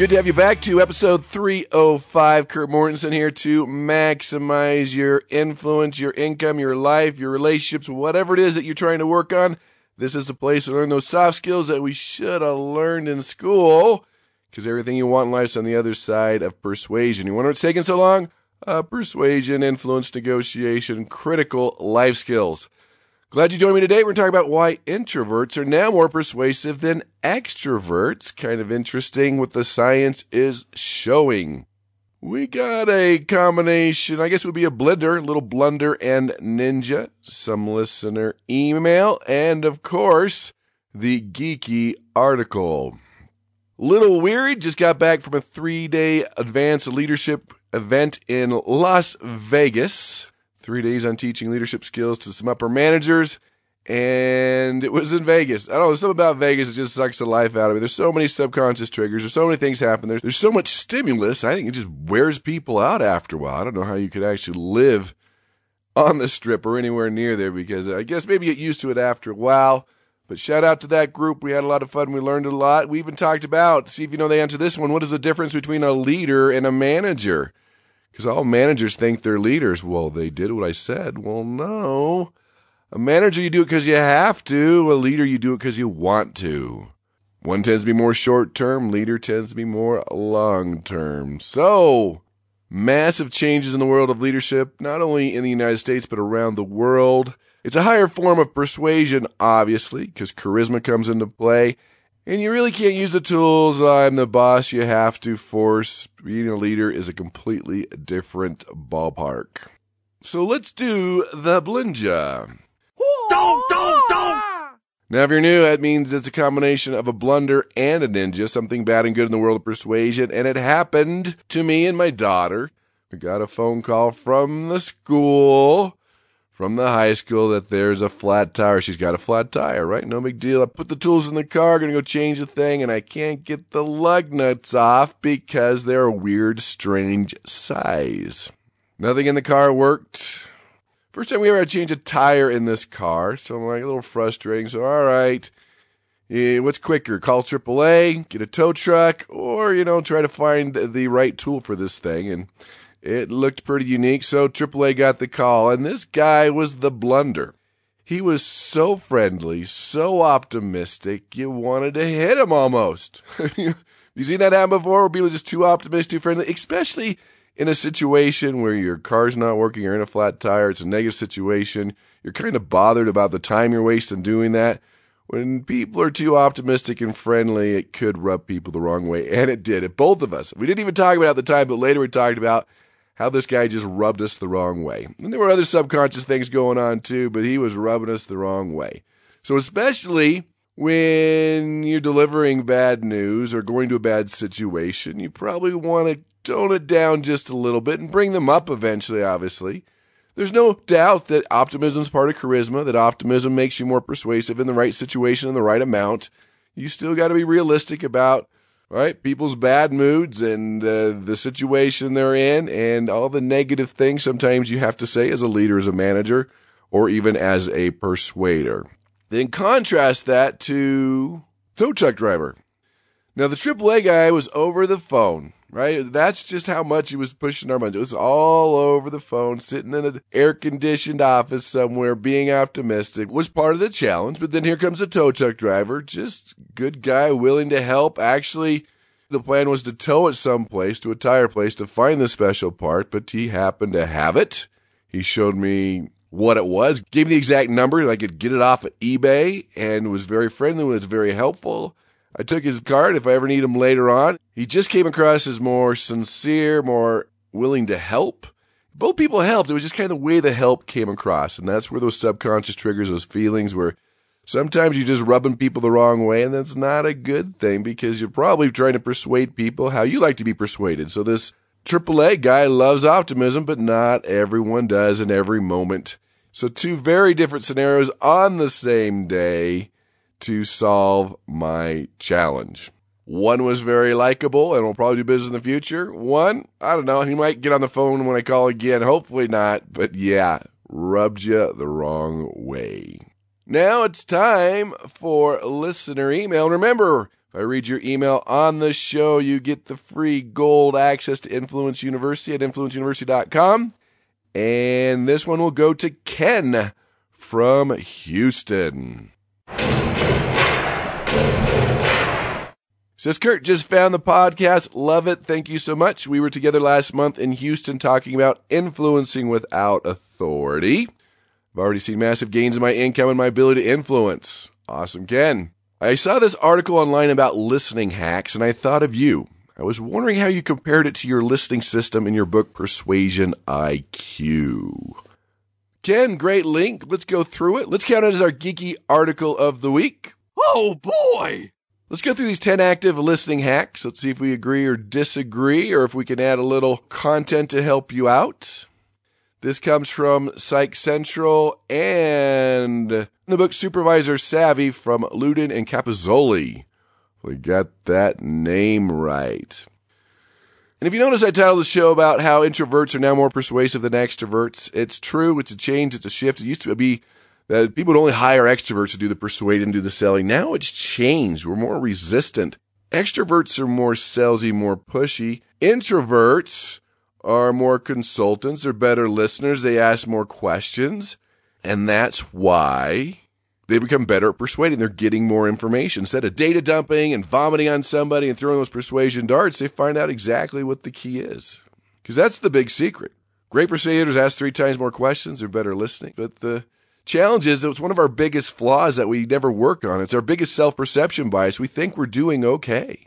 Good to have you back to episode 305. Kurt Mortensen here to maximize your influence, your income, your life, your relationships, whatever it is that you're trying to work on. This is the place to learn those soft skills that we should have learned in school because everything you want in life is on the other side of persuasion. You wonder what's taking so long? Uh, persuasion, influence, negotiation, critical life skills. Glad you joined me today. We're talking about why introverts are now more persuasive than extroverts. Kind of interesting what the science is showing. We got a combination, I guess it would be a blender, little blunder and ninja, some listener email, and of course, the geeky article. Little weary, just got back from a three day advanced leadership event in Las Vegas. Three days on teaching leadership skills to some upper managers. And it was in Vegas. I don't know, there's something about Vegas that just sucks the life out of me. There's so many subconscious triggers. There's so many things happen. There's, there's so much stimulus. I think it just wears people out after a while. I don't know how you could actually live on the strip or anywhere near there because I guess maybe get used to it after a while. But shout out to that group. We had a lot of fun. We learned a lot. We even talked about, see if you know the answer to this one. What is the difference between a leader and a manager? Because all managers think they're leaders. Well, they did what I said. Well, no. A manager, you do it because you have to. A leader, you do it because you want to. One tends to be more short term, leader tends to be more long term. So, massive changes in the world of leadership, not only in the United States, but around the world. It's a higher form of persuasion, obviously, because charisma comes into play. And you really can't use the tools. I'm the boss. You have to force. Being a leader is a completely different ballpark. So let's do the blinja. Don't, don't, don't! Now, if you're new, that means it's a combination of a blunder and a ninja, something bad and good in the world of persuasion. And it happened to me and my daughter. We got a phone call from the school from the high school that there's a flat tire. She's got a flat tire, right? No big deal. I put the tools in the car, gonna go change the thing, and I can't get the lug nuts off because they're a weird, strange size. Nothing in the car worked. First time we ever had to change a tire in this car, so I'm like a little frustrating. So, all right. Eh, what's quicker? Call AAA, get a tow truck, or, you know, try to find the right tool for this thing. And it looked pretty unique, so AAA got the call, and this guy was the blunder. He was so friendly, so optimistic, you wanted to hit him almost. you seen that happen before where people are just too optimistic, too friendly, especially in a situation where your car's not working, you're in a flat tire, it's a negative situation, you're kind of bothered about the time you're wasting doing that. When people are too optimistic and friendly, it could rub people the wrong way, and it did. It both of us. We didn't even talk about it at the time, but later we talked about how this guy just rubbed us the wrong way. And there were other subconscious things going on too, but he was rubbing us the wrong way. So, especially when you're delivering bad news or going to a bad situation, you probably want to tone it down just a little bit and bring them up eventually, obviously. There's no doubt that optimism is part of charisma, that optimism makes you more persuasive in the right situation in the right amount. You still got to be realistic about right? People's bad moods and uh, the situation they're in and all the negative things sometimes you have to say as a leader, as a manager, or even as a persuader. Then contrast that to tow truck driver. Now the AAA guy was over the phone, right? That's just how much he was pushing our money. It was all over the phone, sitting in an air conditioned office somewhere, being optimistic was part of the challenge. But then here comes a tow truck driver, just good guy, willing to help. Actually, the plan was to tow it someplace to a tire place to find the special part, but he happened to have it. He showed me what it was, gave me the exact number. I could get it off of eBay and was very friendly, was very helpful. I took his card if I ever need him later on. He just came across as more sincere, more willing to help. Both people helped. It was just kind of the way the help came across. And that's where those subconscious triggers, those feelings were sometimes you're just rubbing people the wrong way. And that's not a good thing because you're probably trying to persuade people how you like to be persuaded. So this AAA guy loves optimism, but not everyone does in every moment. So two very different scenarios on the same day to solve my challenge. One was very likable and will probably do business in the future. One, I don't know, he might get on the phone when I call again. Hopefully not, but yeah, rubbed you the wrong way. Now it's time for listener email. Remember, if I read your email on the show, you get the free gold access to Influence University at influenceuniversity.com. And this one will go to Ken from Houston. Says Kurt, just found the podcast. Love it. Thank you so much. We were together last month in Houston talking about influencing without authority. I've already seen massive gains in my income and my ability to influence. Awesome, Ken. I saw this article online about listening hacks and I thought of you. I was wondering how you compared it to your listening system in your book Persuasion IQ. Ken, great link. Let's go through it. Let's count it as our geeky article of the week. Oh boy! Let's go through these 10 active listening hacks. Let's see if we agree or disagree or if we can add a little content to help you out. This comes from Psych Central and the book Supervisor Savvy from Ludden and Capozzoli. We got that name right. And if you notice, I titled the show about how introverts are now more persuasive than extroverts. It's true. It's a change. It's a shift. It used to be that people would only hire extroverts to do the persuading and do the selling. Now it's changed. We're more resistant. Extroverts are more salesy, more pushy. Introverts are more consultants. They're better listeners. They ask more questions. And that's why they become better at persuading. They're getting more information. Instead of data dumping and vomiting on somebody and throwing those persuasion darts, they find out exactly what the key is. Because that's the big secret. Great persuaders ask three times more questions. They're better listening. But the challenge is it's one of our biggest flaws that we never work on. It's our biggest self perception bias. We think we're doing okay.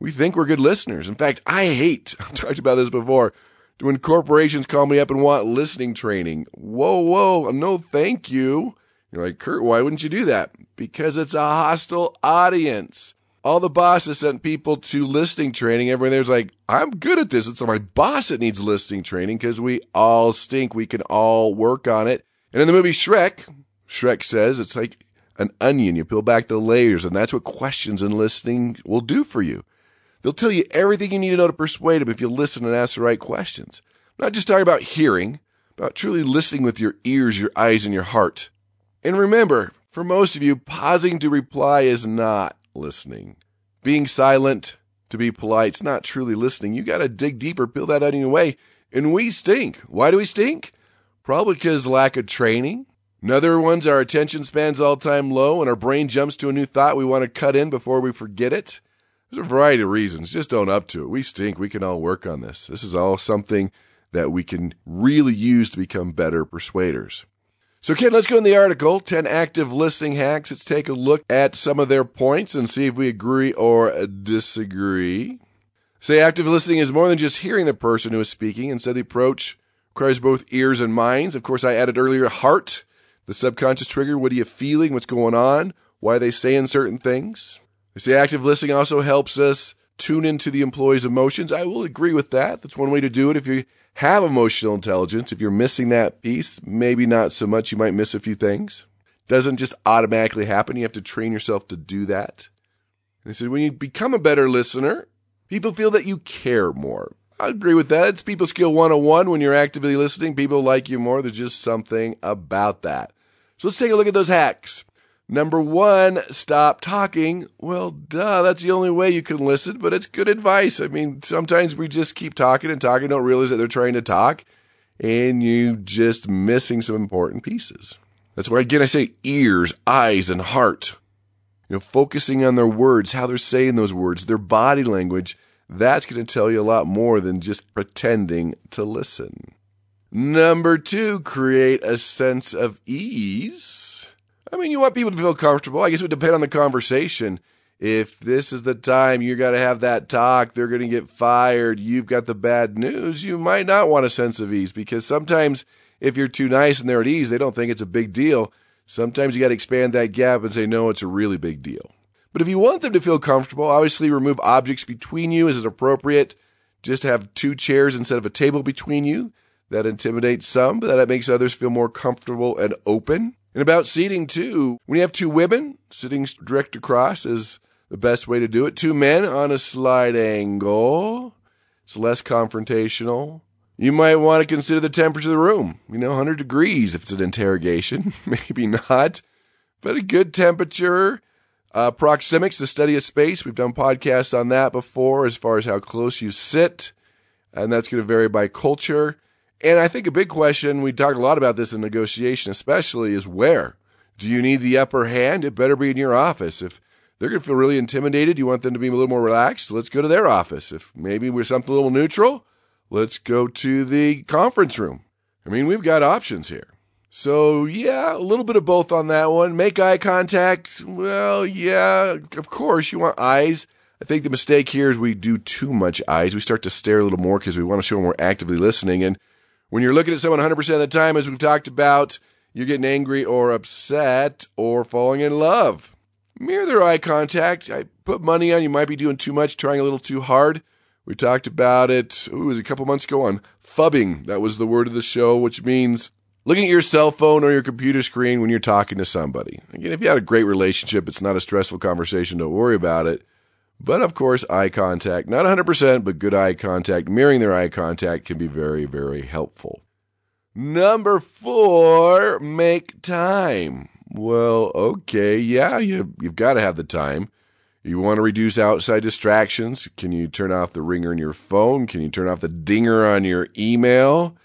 We think we're good listeners. In fact, I hate, I've talked about this before, when corporations call me up and want listening training. Whoa, whoa, no thank you. You're like, Kurt, why wouldn't you do that? Because it's a hostile audience. All the bosses sent people to listening training. Everyone there's like, I'm good at this. It's my boss that needs listening training because we all stink. We can all work on it. And in the movie Shrek, Shrek says it's like an onion. You peel back the layers, and that's what questions and listening will do for you. They'll tell you everything you need to know to persuade them if you listen and ask the right questions. I'm not just talking about hearing, about truly listening with your ears, your eyes, and your heart. And remember, for most of you, pausing to reply is not listening. Being silent to be polite is not truly listening. You got to dig deeper, peel that onion away. And we stink. Why do we stink? Probably because lack of training. Another one's our attention span's all time low and our brain jumps to a new thought we want to cut in before we forget it. There's a variety of reasons. Just don't up to it. We stink. We can all work on this. This is all something that we can really use to become better persuaders. So, Ken, let's go in the article 10 active listening hacks. Let's take a look at some of their points and see if we agree or disagree. Say active listening is more than just hearing the person who is speaking. Instead, the approach requires both ears and minds. Of course, I added earlier heart, the subconscious trigger. What are you feeling? What's going on? Why are they saying certain things? They say active listening also helps us tune into the employee's emotions. I will agree with that. That's one way to do it. If you have emotional intelligence, if you're missing that piece, maybe not so much. You might miss a few things. Doesn't just automatically happen. You have to train yourself to do that. They said when you become a better listener, people feel that you care more. I agree with that. It's people skill 101 when you're actively listening. People like you more. There's just something about that. So let's take a look at those hacks. Number one, stop talking. Well, duh, that's the only way you can listen, but it's good advice. I mean, sometimes we just keep talking and talking, don't realize that they're trying to talk, and you just missing some important pieces. That's why, again, I say ears, eyes, and heart. You know, focusing on their words, how they're saying those words, their body language, that's going to tell you a lot more than just pretending to listen. Number two, create a sense of ease I mean, you want people to feel comfortable. I guess it would depend on the conversation. If this is the time you got to have that talk, they're going to get fired, you've got the bad news, you might not want a sense of ease because sometimes if you're too nice and they're at ease, they don't think it's a big deal. Sometimes you got to expand that gap and say, no, it's a really big deal. But if you want them to feel comfortable, obviously remove objects between you. Is it appropriate just have two chairs instead of a table between you. That intimidates some, but that makes others feel more comfortable and open. And about seating too, when you have two women sitting direct across is the best way to do it. Two men on a slight angle. It's less confrontational. You might want to consider the temperature of the room. You know, 100 degrees if it's an interrogation. Maybe not. But a good temperature. Uh, proxemics, the study of space. We've done podcasts on that before as far as how close you sit. And that's going to vary by culture. And I think a big question, we talked a lot about this in negotiation, especially, is where? Do you need the upper hand? It better be in your office. If they're going to feel really intimidated, you want them to be a little more relaxed, let's go to their office. If maybe we're something a little neutral, let's go to the conference room. I mean, we've got options here. So, yeah, a little bit of both on that one. Make eye contact. Well, yeah, of course, you want eyes. I think the mistake here is we do too much eyes. We start to stare a little more because we want to show them we're actively listening. And when you're looking at someone 100% of the time, as we've talked about, you're getting angry or upset or falling in love. Mirror their eye contact. I put money on you might be doing too much, trying a little too hard. We talked about it, ooh, it was a couple months ago on phubbing. That was the word of the show, which means looking at your cell phone or your computer screen when you're talking to somebody. Again, if you had a great relationship, it's not a stressful conversation, don't worry about it. But of course, eye contact, not 100%, but good eye contact, mirroring their eye contact can be very, very helpful. Number four, make time. Well, okay, yeah, you, you've got to have the time. You want to reduce outside distractions. Can you turn off the ringer in your phone? Can you turn off the dinger on your email?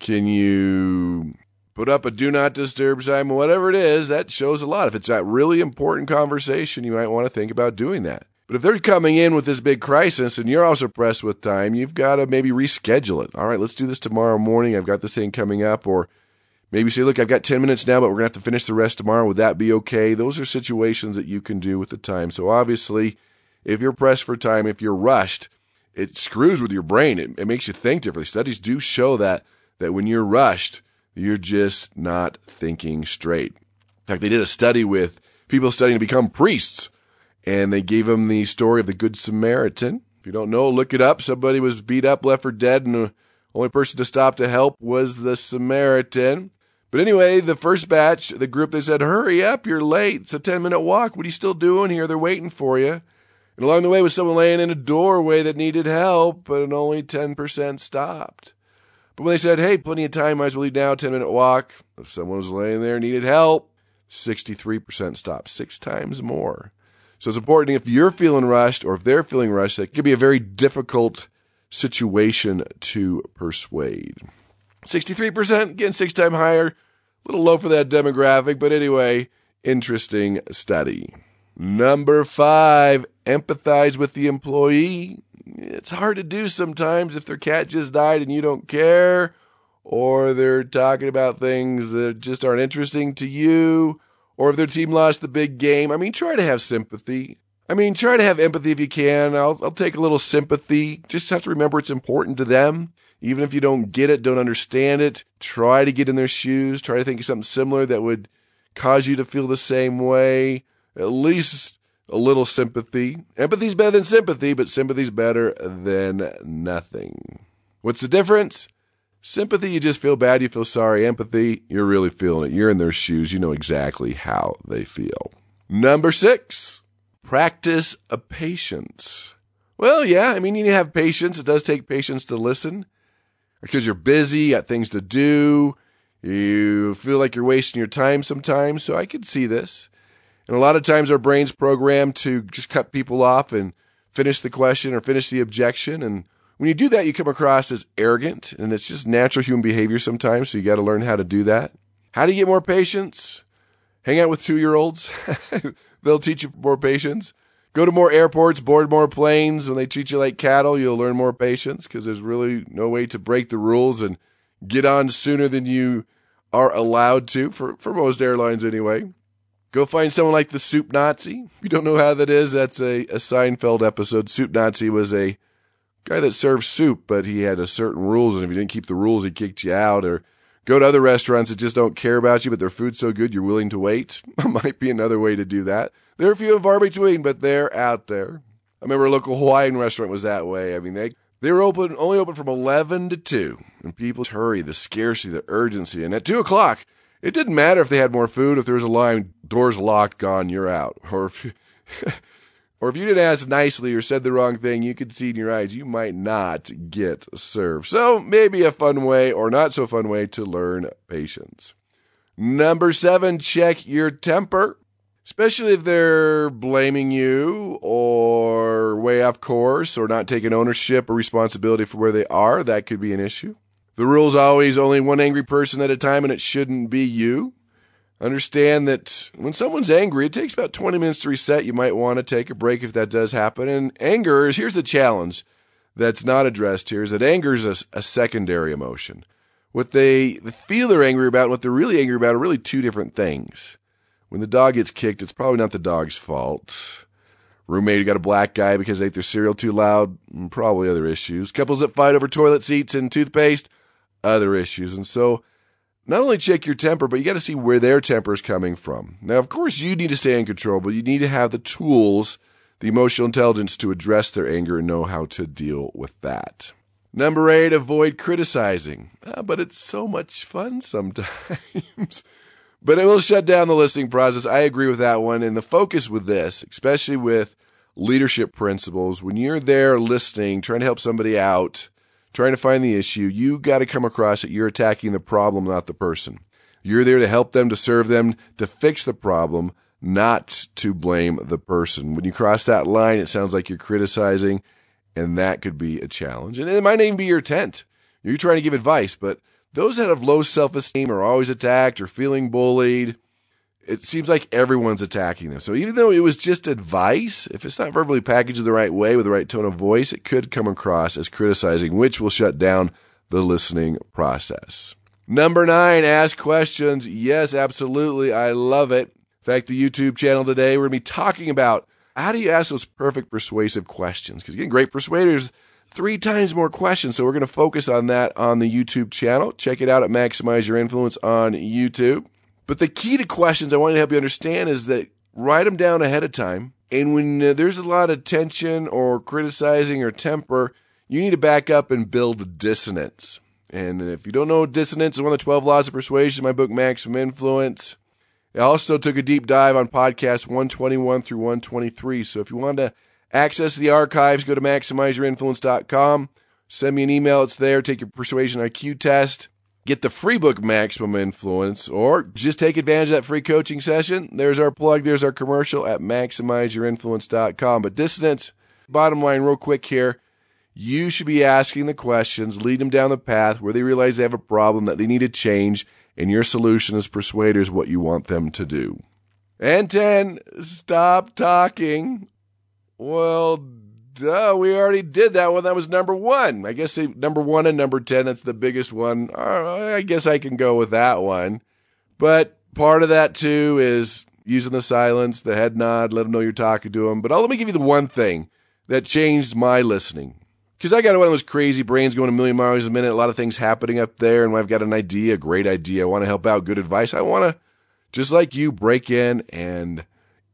Can you put up a do not disturb sign? Whatever it is, that shows a lot. If it's a really important conversation, you might want to think about doing that. But if they're coming in with this big crisis and you're also pressed with time, you've got to maybe reschedule it. All right, let's do this tomorrow morning. I've got this thing coming up. Or maybe say, look, I've got 10 minutes now, but we're going to have to finish the rest tomorrow. Would that be okay? Those are situations that you can do with the time. So obviously, if you're pressed for time, if you're rushed, it screws with your brain. It, it makes you think differently. Studies do show that, that when you're rushed, you're just not thinking straight. In fact, they did a study with people studying to become priests and they gave him the story of the Good Samaritan. If you don't know, look it up. Somebody was beat up, left for dead, and the only person to stop to help was the Samaritan. But anyway, the first batch, the group, they said, hurry up, you're late. It's a 10 minute walk. What are you still doing here? They're waiting for you. And along the way was someone laying in a doorway that needed help, but only 10% stopped. But when they said, hey, plenty of time, might as well leave now, 10 minute walk, if someone was laying there needed help, 63% stopped, six times more. So it's important if you're feeling rushed or if they're feeling rushed, that could be a very difficult situation to persuade. 63%, again, six time higher. A little low for that demographic, but anyway, interesting study. Number five, empathize with the employee. It's hard to do sometimes if their cat just died and you don't care, or they're talking about things that just aren't interesting to you, or if their team lost the big game. I mean, try to have sympathy. I mean, try to have empathy if you can. I'll, I'll take a little sympathy. Just have to remember it's important to them. Even if you don't get it, don't understand it, try to get in their shoes. Try to think of something similar that would cause you to feel the same way. At least a little sympathy. Empathy's better than sympathy, but sympathy's better than nothing. What's the difference? Sympathy, you just feel bad, you feel sorry. Empathy, you're really feeling it. You're in their shoes, you know exactly how they feel. Number six, practice a patience. Well, yeah, I mean, you need to have patience. It does take patience to listen because you're busy, got things to do. You feel like you're wasting your time sometimes. So I could see this. And a lot of times our brain's programmed to just cut people off and finish the question or finish the objection. And when you do that, you come across as arrogant, and it's just natural human behavior sometimes. So you got to learn how to do that. How do you get more patience? Hang out with two year olds. They'll teach you more patience. Go to more airports, board more planes. When they treat you like cattle, you'll learn more patience because there's really no way to break the rules and get on sooner than you are allowed to for, for most airlines anyway. Go find someone like the Soup Nazi. If you don't know how that is, that's a, a Seinfeld episode. Soup Nazi was a guy that served soup, but he had a certain rules, and if you didn't keep the rules, he kicked you out. Or go to other restaurants that just don't care about you, but their food's so good you're willing to wait. Might be another way to do that. They're few and far between, but they're out there. I remember a local Hawaiian restaurant was that way. I mean, they They were open only open from 11 to 2, and people hurry, the scarcity, the urgency. And at 2 o'clock, it didn't matter if they had more food, if there was a line, doors locked, gone, you're out. Or if, or if you didn't ask nicely or said the wrong thing, you could see in your eyes you might not get served. So maybe a fun way or not so fun way to learn patience. Number seven, check your temper especially if they're blaming you or way off course or not taking ownership or responsibility for where they are. That could be an issue. The rule's always only one angry person at a time, and it shouldn't be you. Understand that when someone's angry, it takes about 20 minutes to reset. You might want to take a break if that does happen. And anger is here's the challenge that's not addressed here is that anger is a, a secondary emotion. What they feel they're angry about and what they're really angry about are really two different things. When the dog gets kicked, it's probably not the dog's fault. Roommate got a black guy because they ate their cereal too loud, mm, probably other issues. Couples that fight over toilet seats and toothpaste, other issues. And so, not only check your temper, but you got to see where their temper is coming from. Now, of course, you need to stay in control, but you need to have the tools, the emotional intelligence to address their anger and know how to deal with that. Number eight, avoid criticizing. Ah, but it's so much fun sometimes. But it will shut down the listening process. I agree with that one. And the focus with this, especially with leadership principles, when you're there listening, trying to help somebody out, trying to find the issue, you got to come across that you're attacking the problem, not the person. You're there to help them, to serve them, to fix the problem, not to blame the person. When you cross that line, it sounds like you're criticizing, and that could be a challenge. And it might even be your tent. You're trying to give advice, but those that have low self esteem are always attacked or feeling bullied. It seems like everyone's attacking them. So even though it was just advice, if it's not verbally packaged the right way with the right tone of voice, it could come across as criticizing, which will shut down the listening process. Number nine, ask questions. Yes, absolutely. I love it. In fact, the YouTube channel today, we're going to be talking about how do you ask those perfect persuasive questions? Because again, great persuaders three times more questions. So we're going to focus on that on the YouTube channel. Check it out at Maximize Your Influence on YouTube. But the key to questions I want to help you understand is that write them down ahead of time. And when uh, there's a lot of tension or criticizing or temper, you need to back up and build dissonance. And if you don't know dissonance, it's one of the 12 laws of persuasion, in my book, Maximum Influence. I also took a deep dive on podcast 121 through 123. So if you want to Access the archives. Go to maximizeyourinfluence.com. Send me an email. It's there. Take your persuasion IQ test. Get the free book Maximum Influence or just take advantage of that free coaching session. There's our plug. There's our commercial at maximizeyourinfluence.com. But dissonance, bottom line, real quick here. You should be asking the questions, lead them down the path where they realize they have a problem that they need to change, and your solution as persuaders what you want them to do. And 10, stop talking. Well, duh, we already did that one. That was number one. I guess number one and number 10, that's the biggest one. Uh, I guess I can go with that one. But part of that too is using the silence, the head nod, let them know you're talking to them. But I'll, let me give you the one thing that changed my listening. Because I got one of those crazy brains going a million miles a minute, a lot of things happening up there, and I've got an idea, a great idea. I want to help out, good advice. I want to, just like you, break in and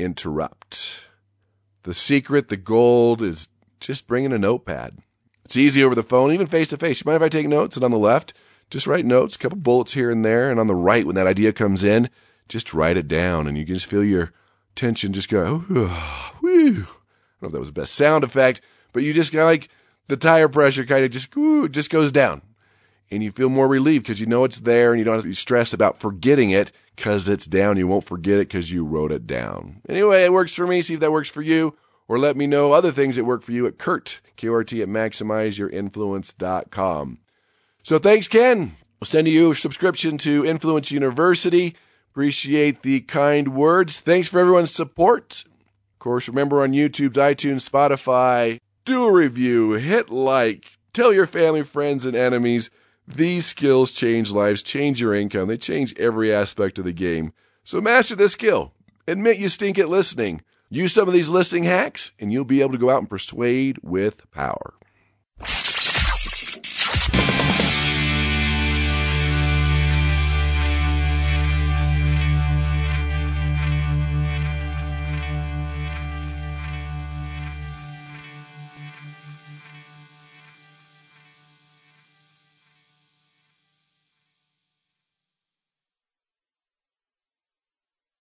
interrupt. The secret, the gold is just bringing a notepad. It's easy over the phone, even face to face. You mind if I take notes? And on the left, just write notes, a couple bullets here and there. And on the right, when that idea comes in, just write it down. And you can just feel your tension just go, oh, whew. I don't know if that was the best sound effect, but you just got like the tire pressure kind of just, just goes down. And you feel more relieved because you know it's there and you don't have to be stressed about forgetting it because it's down. You won't forget it because you wrote it down. Anyway, it works for me. See if that works for you. Or let me know other things that work for you at Kurt, K-O-R-T at maximizeyourinfluence.com. So thanks, Ken. I'll send you a subscription to Influence University. Appreciate the kind words. Thanks for everyone's support. Of course, remember on YouTube's iTunes, Spotify, do a review, hit like, tell your family, friends, and enemies – these skills change lives, change your income, they change every aspect of the game. So master this skill. Admit you stink at listening. Use some of these listening hacks, and you'll be able to go out and persuade with power.